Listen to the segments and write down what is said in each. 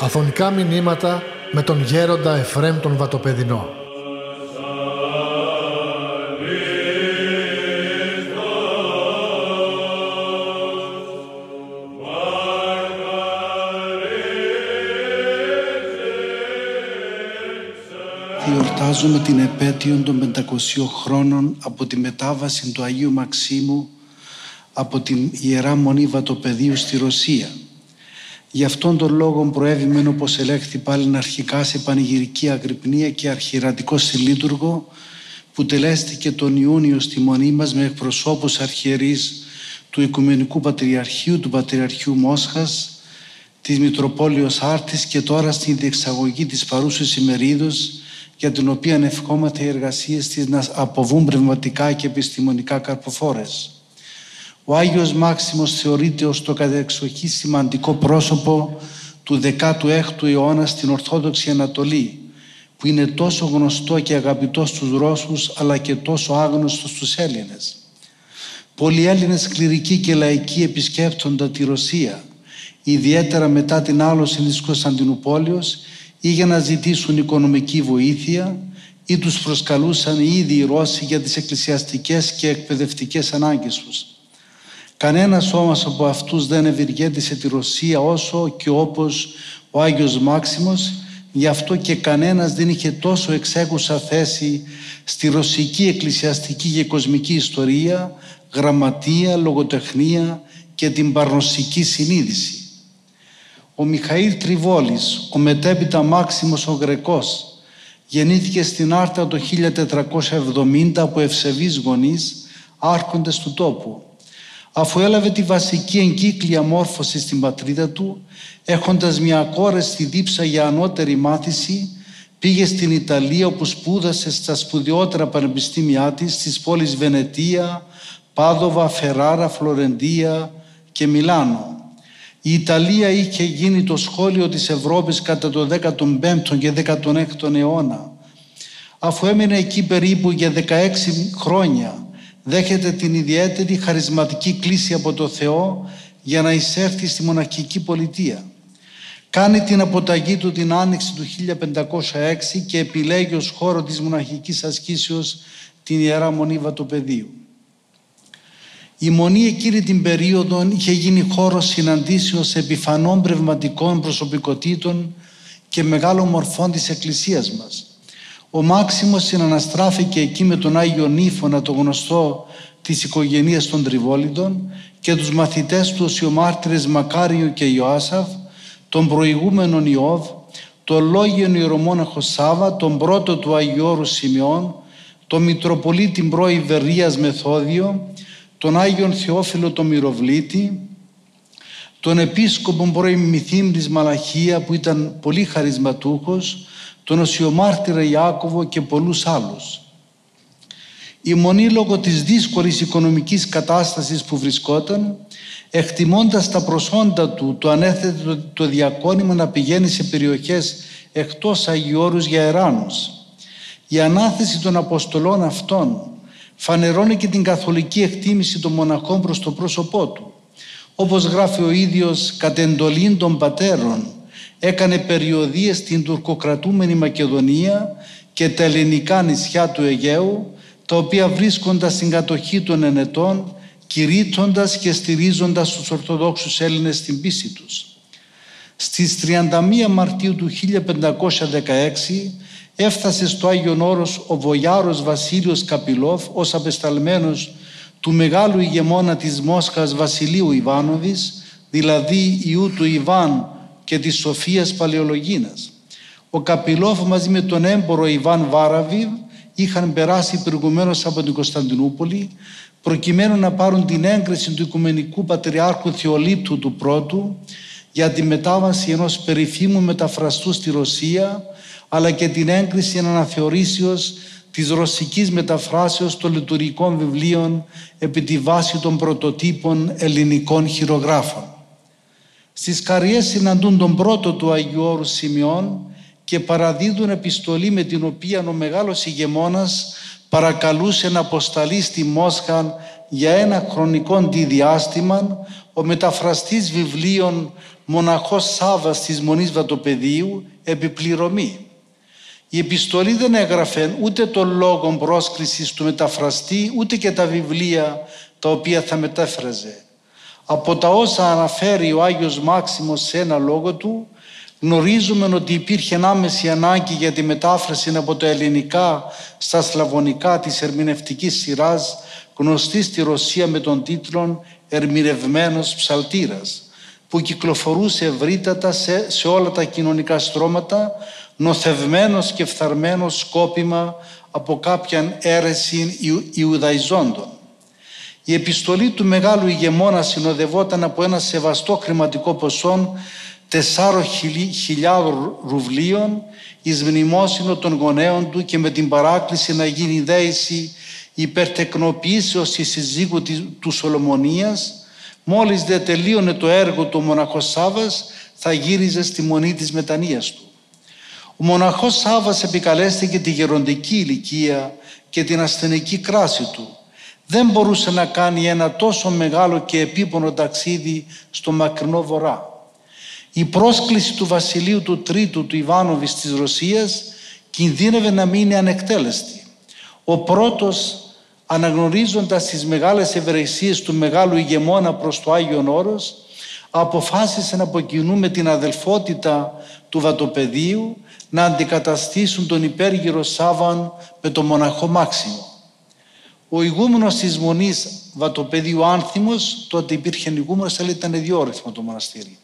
Αφωνικά μηνύματα με τον γέροντα Εφρέμ τον Βατοπεδινό. Γιορτάζουμε την επέτειο των 500 χρόνων από τη μετάβαση του Αγίου Μαξίμου από την Ιερά Μονή Βατοπεδίου στη Ρωσία. Γι' αυτόν τον λόγο προέβημεν όπως ελέγχθη πάλι αρχικά σε πανηγυρική αγρυπνία και αρχιερατικό συλλήτουργο που τελέστηκε τον Ιούνιο στη Μονή μας με εκπροσώπους αρχιερείς του Οικουμενικού Πατριαρχείου, του Πατριαρχείου Μόσχας, της Μητροπόλεως Άρτης και τώρα στην διεξαγωγή της παρούσης ημερίδος για την οποία ευχόμαστε οι εργασίες της να αποβούν πνευματικά και επιστημονικά καρποφόρες. Ο Άγιος Μάξιμος θεωρείται ως το κατεξοχή σημαντικό πρόσωπο του 16ου αιώνα στην Ορθόδοξη Ανατολή, που είναι τόσο γνωστό και αγαπητό στους Ρώσους, αλλά και τόσο άγνωστο στους Έλληνες. Πολλοί Έλληνες κληρικοί και λαϊκοί επισκέπτοντα τη Ρωσία, ιδιαίτερα μετά την άλωση της Κωνσταντινούπολης ή για να ζητήσουν οικονομική βοήθεια ή τους προσκαλούσαν ήδη οι Ρώσοι για τις εκκλησιαστικές και εκπαιδευτικές ανάγκες τους. Κανένας όμως από αυτούς δεν ευηργέτησε τη Ρωσία όσο και όπως ο Άγιος Μάξιμος, γι' αυτό και κανένας δεν είχε τόσο εξέκουσα θέση στη ρωσική εκκλησιαστική και κοσμική ιστορία, γραμματεία, λογοτεχνία και την παρνοσική συνείδηση. Ο Μιχαήλ Τριβόλης, ο μετέπειτα Μάξιμος ο Γρεκός, γεννήθηκε στην Άρτα το 1470 από ευσεβείς γονείς, άρχοντες του τόπου. Αφού έλαβε τη βασική εγκύκλια μόρφωσης στην πατρίδα του, έχοντας μια κόρη στη δίψα για ανώτερη μάθηση, πήγε στην Ιταλία όπου σπούδασε στα σπουδαιότερα πανεπιστήμια της, στις πόλεις Βενετία, Πάδοβα, Φεράρα, Φλωρεντία και Μιλάνο. Η Ιταλία είχε γίνει το σχόλιο της Ευρώπης κατά το 15ο και 16ο αιώνα. Αφού έμεινε εκεί περίπου για 16 χρόνια, δέχεται την ιδιαίτερη χαρισματική κλίση από το Θεό για να εισέρθει στη μοναχική πολιτεία. Κάνει την αποταγή του την άνοιξη του 1506 και επιλέγει ως χώρο της μοναχικής ασκήσεως την Ιερά Μονή Βατοπεδίου. Η Μονή εκείνη την περίοδο είχε γίνει χώρος συναντήσεως επιφανών πνευματικών προσωπικότητων και μεγάλων μορφών της Εκκλησίας μας. Ο Μάξιμος συναναστράφηκε εκεί με τον Άγιο Νίφωνα, το γνωστό της οικογένειας των Τριβόλιδων και τους μαθητές του οι μάρτυρες Μακάριο και Ιωάσαφ, τον προηγούμενον Ιώβ, τον λόγιον Ιερομόναχος Σάβα, τον πρώτο του Αγιώρου Σημειών, τον Μητροπολίτη πρώη Βερίας Μεθόδιο, τον Άγιον Θεόφιλο τον Μυροβλήτη, τον Επίσκοπο πρώην Μυθύμνης Μαλαχία που ήταν πολύ χαρισματούχος, τον Οσιομάρτυρα Ιάκωβο και πολλούς άλλους. Η Μονή λόγω της δύσκολης οικονομικής κατάστασης που βρισκόταν, εκτιμώντας τα προσόντα του, το ανέθετε το, το διακόνημα να πηγαίνει σε περιοχές εκτός Αγιώρους για εράνους. Η ανάθεση των Αποστολών αυτών φανερώνει και την καθολική εκτίμηση των μοναχών προς το πρόσωπό του. Όπως γράφει ο ίδιος κατ' εντολήν των πατέρων έκανε περιοδίες στην τουρκοκρατούμενη Μακεδονία και τα ελληνικά νησιά του Αιγαίου τα οποία βρίσκονταν στην κατοχή των ενετών κηρύττοντας και στηρίζοντας τους Ορθοδόξους Έλληνες στην πίστη τους. Στις 31 Μαρτίου του 1516 έφτασε στο Άγιον Όρος ο Βοιάρος Βασίλειος Καπιλόφ ως απεσταλμένος του μεγάλου ηγεμόνα της Μόσχας Βασιλείου Ιβάνοβης, δηλαδή ιού του Ιβάν και της Σοφίας Παλαιολογίνας. Ο Καπιλόφ μαζί με τον έμπορο Ιβάν Βάραβιβ είχαν περάσει προηγουμένως από την Κωνσταντινούπολη προκειμένου να πάρουν την έγκριση του Οικουμενικού Πατριάρχου Θεολίπτου του πρώτου για τη μετάβαση ενός περιφήμου μεταφραστού στη Ρωσία αλλά και την έγκριση αναθεωρήσεως της ρωσικής μεταφράσεως των λειτουργικών βιβλίων επί τη βάση των πρωτοτύπων ελληνικών χειρογράφων. Στις καριές συναντούν τον πρώτο του Αγίου Όρου Σημειών και παραδίδουν επιστολή με την οποία ο μεγάλος ηγεμόνας παρακαλούσε να αποσταλεί στη Μόσχα για ένα χρονικό διάστημα ο μεταφραστής βιβλίων μοναχός Σάβας της Μονής Βατοπεδίου επιπληρωμή. Η επιστολή δεν έγραφε ούτε τον λόγο πρόσκλησης του μεταφραστή ούτε και τα βιβλία τα οποία θα μετέφραζε. Από τα όσα αναφέρει ο Άγιος Μάξιμος σε ένα λόγο του γνωρίζουμε ότι υπήρχε άμεση ανάγκη για τη μετάφραση από τα ελληνικά στα σλαβωνικά της ερμηνευτικής σειράς γνωστή στη Ρωσία με τον τίτλο «Ερμηνευμένος ψαλτήρας» που κυκλοφορούσε ευρύτατα σε, σε όλα τα κοινωνικά στρώματα νοθευμένος και φθαρμένος σκόπιμα από κάποιαν αίρεση Ιουδαϊζόντων. Η επιστολή του μεγάλου ηγεμόνα συνοδευόταν από ένα σεβαστό χρηματικό ποσό τεσσάρων χιλιάδων ρουβλίων εις μνημόσυνο των γονέων του και με την παράκληση να γίνει δέηση υπερτεκνοποιήσεως της συζύγου του Σολομονίας μόλις δεν τελείωνε το έργο του ο μοναχός Σάβας θα γύριζε στη μονή της μετανοίας του. Ο μοναχός Σάβας επικαλέστηκε τη γεροντική ηλικία και την ασθενική κράση του. Δεν μπορούσε να κάνει ένα τόσο μεγάλο και επίπονο ταξίδι στο μακρινό βορρά. Η πρόσκληση του βασιλείου του Τρίτου του Ιβάνοβης της Ρωσίας κινδύνευε να μείνει ανεκτέλεστη. Ο πρώτος αναγνωρίζοντας τις μεγάλες ευεργεσίες του μεγάλου ηγεμόνα προς το Άγιον Όρος αποφάσισε να αποκοινούμε την αδελφότητα του Βατοπεδίου να αντικαταστήσουν τον υπέργυρο Σάβαν με τον μοναχό Μάξιμο. Ο ηγούμενος της Μονής Βατοπεδίου Άνθιμος, τότε υπήρχε ηγούμενος, αλλά ήταν διόρυθμο το μοναστήρι.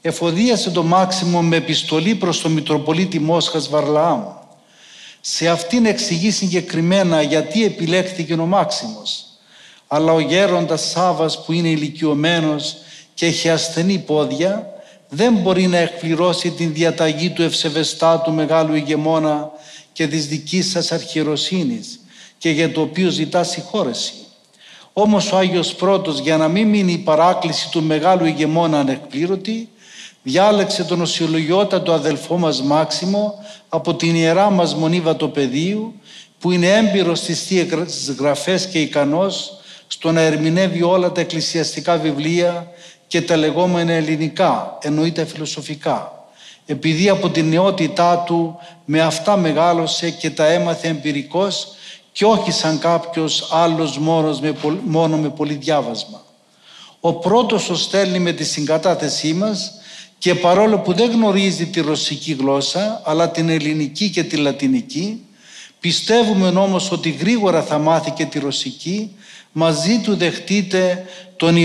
Εφοδίασε το Μάξιμο με επιστολή προς τον Μητροπολίτη Μόσχας Βαρλαάμ. Σε αυτήν εξηγεί συγκεκριμένα γιατί επιλέχθηκε ο Μάξιμος. Αλλά ο γέροντας Σάβας που είναι ηλικιωμένος και έχει ασθενή πόδια δεν μπορεί να εκπληρώσει την διαταγή του ευσεβεστάτου μεγάλου ηγεμόνα και της δικής σας αρχιεροσύνης και για το οποίο ζητά συγχώρεση. Όμως ο Άγιος Πρώτος για να μην μείνει η παράκληση του μεγάλου ηγεμόνα ανεκπλήρωτη διάλεξε τον οσιολογιότατο αδελφό μας Μάξιμο από την ιερά μας Μονή Βατοπεδίου που είναι έμπειρος στις θείες γραφές και ικανός στο να ερμηνεύει όλα τα εκκλησιαστικά βιβλία και τα λεγόμενα ελληνικά, εννοείται φιλοσοφικά. Επειδή από την νεότητά του με αυτά μεγάλωσε και τα έμαθε εμπειρικός και όχι σαν κάποιος άλλος μόνος με, μόνο με πολύ διάβασμα. Ο πρώτος ο στέλνει με τη συγκατάθεσή μας και παρόλο που δεν γνωρίζει τη ρωσική γλώσσα αλλά την ελληνική και τη λατινική πιστεύουμε όμως ότι γρήγορα θα μάθει και τη ρωσική μαζί του δεχτείτε τον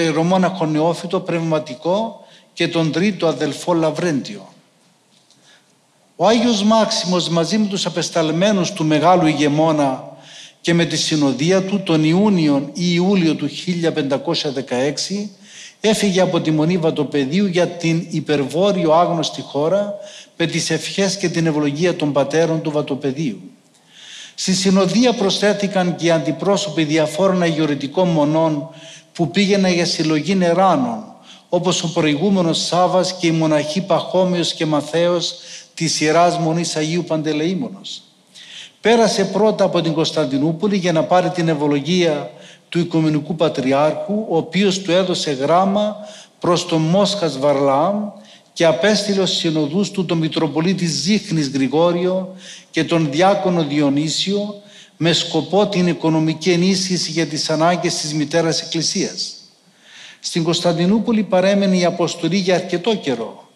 ιερομόναχο Νεόφυτο πνευματικό και τον τρίτο αδελφό Λαβρέντιο. Ο Άγιος Μάξιμος μαζί με τους απεσταλμένους του Μεγάλου Ηγεμόνα και με τη συνοδεία του τον Ιούνιο ή Ιούλιο του 1516 έφυγε από τη Μονή Βατοπεδίου για την υπερβόρειο άγνωστη χώρα με τις ευχές και την ευλογία των πατέρων του Βατοπεδίου. Στη συνοδεία προσθέθηκαν και οι αντιπρόσωποι διαφόρων αγιορετικών μονών που πήγαιναν για συλλογή νεράνων, όπως ο προηγούμενος Σάβας και η μοναχή Παχώμιος και Μαθαίος της Ιεράς Μονής Αγίου Παντελεήμονος. Πέρασε πρώτα από την Κωνσταντινούπολη για να πάρει την ευλογία του Οικουμενικού Πατριάρχου, ο οποίος του έδωσε γράμμα προς τον Μόσχας Βαρλάμ και απέστειλε ως συνοδούς του τον Μητροπολίτη Ζήχνης Γρηγόριο και τον Διάκονο Διονύσιο με σκοπό την οικονομική ενίσχυση για τις ανάγκες της Μητέρας Εκκλησίας. Στην Κωνσταντινούπολη παρέμενε η αποστολή για αρκετό καιρό.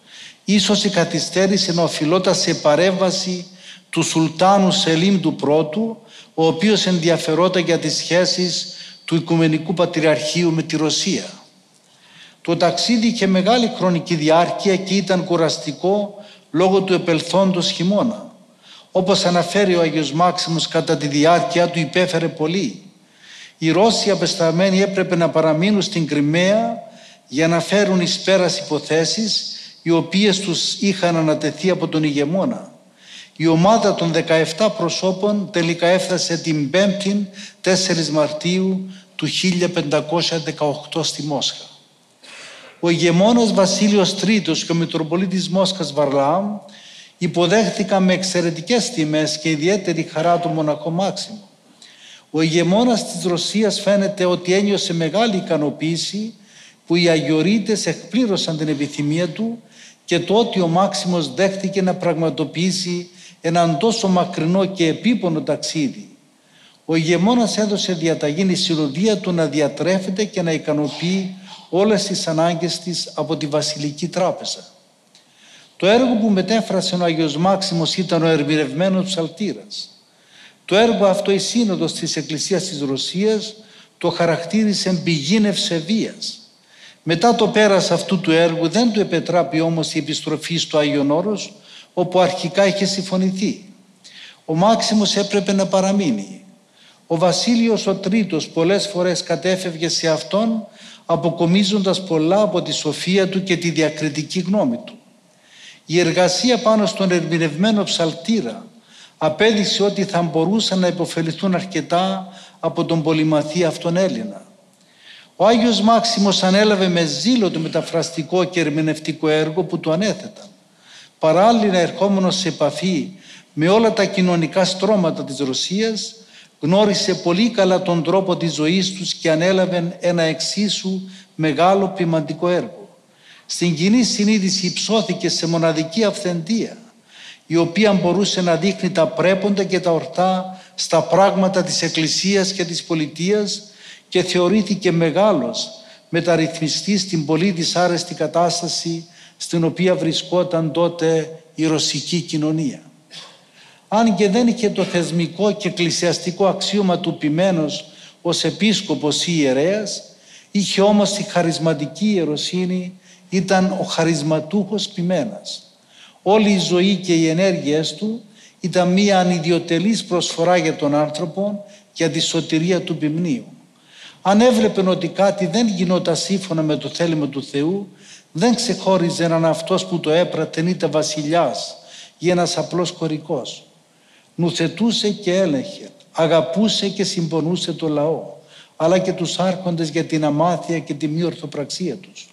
Ίσως η καθυστέρηση να οφειλόταν σε παρέμβαση του Σουλτάνου Σελίμ του Πρώτου, ο οποίος ενδιαφερόταν για τις σχέσεις του Οικουμενικού Πατριαρχείου με τη Ρωσία. Το ταξίδι είχε μεγάλη χρονική διάρκεια και ήταν κουραστικό λόγω του επελθόντος χειμώνα. Όπως αναφέρει ο Άγιος Μάξιμος κατά τη διάρκεια του υπέφερε πολύ. Οι Ρώσοι απεσταμένοι έπρεπε να παραμείνουν στην Κρυμαία για να φέρουν εις πέρας υποθέσεις οι οποίες τους είχαν ανατεθεί από τον ηγεμόνα. Η ομάδα των 17 προσώπων τελικά έφτασε την 5η 4 Μαρτίου του 1518 στη Μόσχα. Ο ηγεμόνας Βασίλειος Τρίτος και ο Μητροπολίτης Μόσχας Βαρλάμ υποδέχθηκα με εξαιρετικές τιμές και ιδιαίτερη χαρά του μοναχό Μάξιμο. Ο ηγεμόνας της Ρωσίας φαίνεται ότι ένιωσε μεγάλη ικανοποίηση που οι Αγιορείτες εκπλήρωσαν την επιθυμία του και το ότι ο Μάξιμος δέχτηκε να πραγματοποιήσει έναν τόσο μακρινό και επίπονο ταξίδι. Ο ηγεμόνας έδωσε διαταγή η συνοδεία του να διατρέφεται και να ικανοποιεί όλες τις ανάγκες της από τη Βασιλική Τράπεζα. Το έργο που μετέφρασε ο Άγιος Μάξιμος ήταν ο ερμηνευμένος ψαλτήρας. Το έργο αυτό η Σύνοδος της Εκκλησίας της Ρωσίας το χαρακτήρισε πηγήν ευσεβίας. Μετά το πέρας αυτού του έργου δεν του επετράπει όμως η επιστροφή στο Άγιον Όρος όπου αρχικά είχε συμφωνηθεί. Ο Μάξιμος έπρεπε να παραμείνει. Ο Βασίλειος ο Τρίτος πολλές φορές κατέφευγε σε αυτόν αποκομίζοντας πολλά από τη σοφία του και τη διακριτική γνώμη του. Η εργασία πάνω στον ερμηνευμένο ψαλτήρα απέδειξε ότι θα μπορούσαν να υποφεληθούν αρκετά από τον πολυμαθή αυτόν Έλληνα. Ο Άγιος Μάξιμος ανέλαβε με ζήλο το μεταφραστικό και ερμηνευτικό έργο που του ανέθεταν. Παράλληλα ερχόμενος σε επαφή με όλα τα κοινωνικά στρώματα της Ρωσίας, γνώρισε πολύ καλά τον τρόπο της ζωής τους και ανέλαβε ένα εξίσου μεγάλο ποιμαντικό έργο. Στην κοινή συνείδηση υψώθηκε σε μοναδική αυθεντία, η οποία μπορούσε να δείχνει τα πρέποντα και τα ορτά στα πράγματα της Εκκλησίας και της πολιτείας και θεωρήθηκε μεγάλος μεταρρυθμιστής στην πολύ δυσάρεστη κατάσταση στην οποία βρισκόταν τότε η ρωσική κοινωνία. Αν και δεν είχε το θεσμικό και εκκλησιαστικό αξίωμα του ποιμένος ως επίσκοπος ή ιερέας, είχε όμως τη χαρισματική ιεροσύνη, ήταν ο χαρισματούχος ποιμένας. Όλη η ζωή και οι ενέργειές του ήταν μία ανιδιοτελής προσφορά για τον άνθρωπο για τη σωτηρία του ποιμνίου. Αν έβλεπε ότι κάτι δεν γινόταν σύμφωνα με το θέλημα του Θεού, δεν ξεχώριζε έναν αυτός που το έπρατε είτε βασιλιάς ή ένας απλός κορικός. Νουθετούσε και έλεγχε, αγαπούσε και συμπονούσε το λαό, αλλά και τους άρχοντες για την αμάθεια και τη μη ορθοπραξία τους.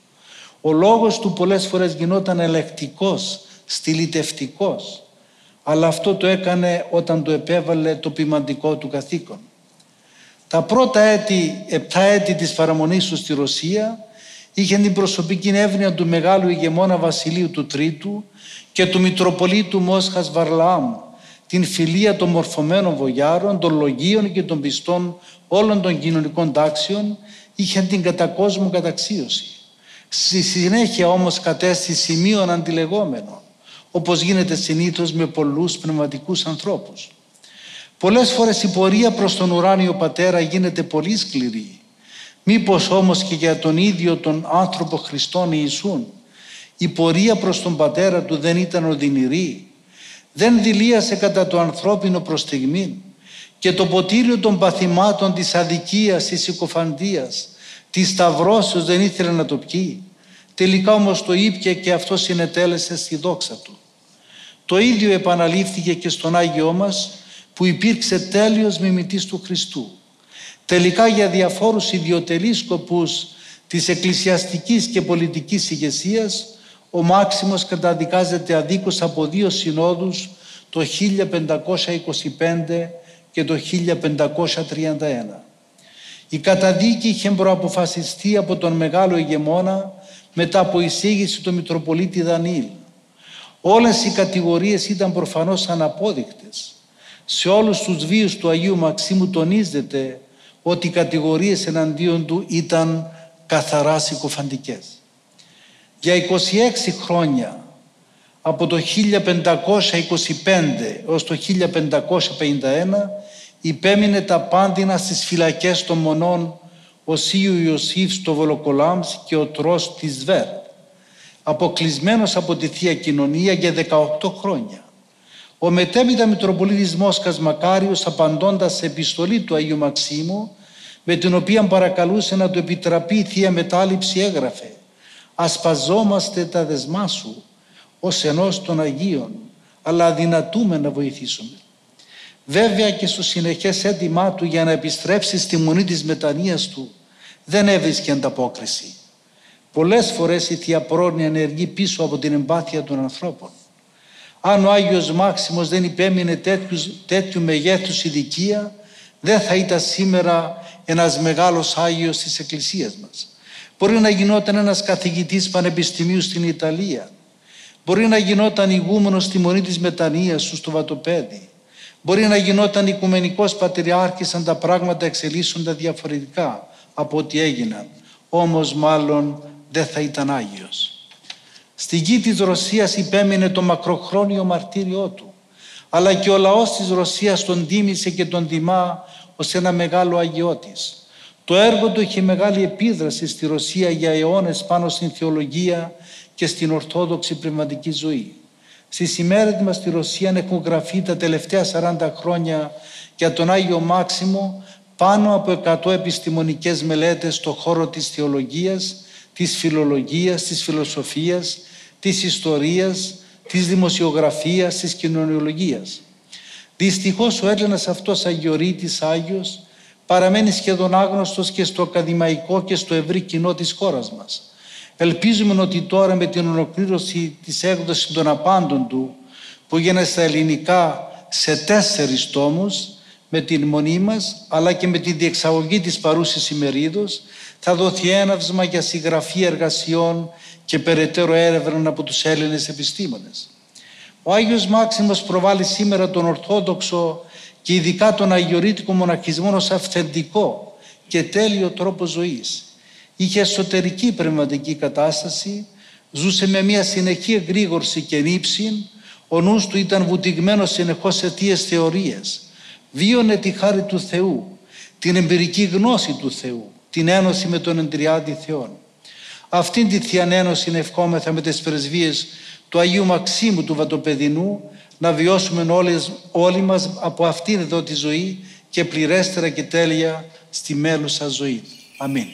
Ο λόγος του πολλές φορές γινόταν ελεκτικός, στυλιτευτικός, αλλά αυτό το έκανε όταν το επέβαλε το ποιμαντικό του καθήκον. Τα πρώτα έτη, επτά έτη της παραμονής του στη Ρωσία είχε την προσωπική εύνοια του μεγάλου ηγεμόνα Βασιλείου του Τρίτου και του Μητροπολίτου Μόσχας Βαρλάμου, την φιλία των μορφωμένων βογιάρων, των λογίων και των πιστών όλων των κοινωνικών τάξεων, είχε την κατά κόσμο καταξίωση. Στη συνέχεια όμως κατέστη σημείων αντιλεγόμενο, όπως γίνεται συνήθως με πολλούς πνευματικούς ανθρώπους. Πολλές φορές η πορεία προς τον ουράνιο πατέρα γίνεται πολύ σκληρή. Μήπως όμως και για τον ίδιο τον άνθρωπο Χριστόν Ιησούν η πορεία προς τον πατέρα του δεν ήταν οδυνηρή. Δεν δηλίασε κατά το ανθρώπινο προς και το ποτήριο των παθημάτων της αδικίας, της συκοφαντίας, της σταυρώσεως δεν ήθελε να το πιει. Τελικά όμως το ήπια και αυτό συνετέλεσε στη δόξα του. Το ίδιο επαναλήφθηκε και στον Άγιό μας που υπήρξε τέλειος μιμητής του Χριστού. Τελικά για διαφόρους ιδιωτελείς σκοπούς της εκκλησιαστικής και πολιτικής ηγεσίας, ο Μάξιμος καταδικάζεται αδίκως από δύο συνόδους το 1525 και το 1531. Η καταδίκη είχε προαποφασιστεί από τον μεγάλο ηγεμόνα μετά από εισήγηση του Μητροπολίτη Δανίλ. Όλες οι κατηγορίες ήταν προφανώς αναπόδεικτες. Σε όλους τους βίους του Αγίου Μαξίμου τονίζεται ότι οι κατηγορίες εναντίον του ήταν καθαρά συκοφαντικές. Για 26 χρόνια, από το 1525 έως το 1551, υπέμεινε τα πάντινα στις φυλακές των μονών ο Σίου Ιωσήφ στο Βολοκολάμς και ο Τρός της Βέρ, αποκλεισμένος από τη Θεία Κοινωνία για 18 χρόνια. Ο μετέπειτα Μητροπολίτης Μόσχας Μακάριος απαντώντας σε επιστολή του Αγίου Μαξίμου με την οποία παρακαλούσε να του επιτραπεί η Θεία Μετάληψη έγραφε «Ασπαζόμαστε τα δεσμά σου ως ενός των Αγίων, αλλά αδυνατούμε να βοηθήσουμε». Βέβαια και στο συνεχές έτοιμά του για να επιστρέψεις στη μονή της μετανοίας του δεν έβρισκε ανταπόκριση. Πολλές φορές η Θεία Πρόνοια ενεργεί πίσω από την εμπάθεια των ανθρώπων. Αν ο Άγιος Μάξιμος δεν υπέμεινε τέτοιους, τέτοιου μεγέθους ηλικία, δεν θα ήταν σήμερα ένας μεγάλος Άγιος της Εκκλησίας μας. Μπορεί να γινόταν ένας καθηγητής πανεπιστημίου στην Ιταλία. Μπορεί να γινόταν ηγούμενος στη Μονή της Μετανοίας σου στο Βατοπέδι. Μπορεί να γινόταν οικουμενικός πατριάρχης αν τα πράγματα εξελίσσονται διαφορετικά από ό,τι έγιναν. Όμως μάλλον δεν θα ήταν Άγιος. Στη γη της Ρωσίας υπέμεινε το μακροχρόνιο μαρτύριό του. Αλλά και ο λαός της Ρωσίας τον τίμησε και τον τιμά ως ένα μεγάλο αγιώτης. Το έργο του είχε μεγάλη επίδραση στη Ρωσία για αιώνες πάνω στην θεολογία και στην ορθόδοξη πνευματική ζωή. Στις ημέρες μας στη Ρωσία έχουν γραφεί τα τελευταία 40 χρόνια για τον Άγιο Μάξιμο πάνω από 100 επιστημονικές μελέτες στο χώρο της θεολογίας, της φιλολογίας, της φιλοσοφίας, της ιστορίας, της δημοσιογραφίας, της κοινωνιολογίας. Δυστυχώς ο Έλληνας αυτός αγιορείτης Άγιος παραμένει σχεδόν άγνωστος και στο ακαδημαϊκό και στο ευρύ κοινό της χώρας μας. Ελπίζουμε ότι τώρα με την ολοκλήρωση της έκδοσης των απάντων του που γίνεται στα ελληνικά σε τέσσερις τόμους με την μονή μας αλλά και με τη διεξαγωγή της παρούσης ημερίδος θα δοθεί έναυσμα για συγγραφή εργασιών και περαιτέρω έρευνα από τους Έλληνες επιστήμονες. Ο Άγιος Μάξιμος προβάλλει σήμερα τον Ορθόδοξο και ειδικά τον Αγιορείτικο μοναχισμό ως αυθεντικό και τέλειο τρόπο ζωής. Είχε εσωτερική πνευματική κατάσταση, ζούσε με μια συνεχή εγρήγορση και νύψη, ο νους του ήταν βουτυγμένος συνεχώς σε αιτίες θεωρίες. Βίωνε τη χάρη του Θεού, την εμπειρική γνώση του Θεού, την ένωση με τον Εντριάδη Θεόν. Αυτήν τη Θεία Ένωση ευχόμεθα με τις πρεσβείες του Αγίου Μαξίμου του Βατοπεδινού να βιώσουμε όλες, όλοι μας από αυτήν εδώ τη ζωή και πληρέστερα και τέλεια στη μέλουσα ζωή. Αμήν.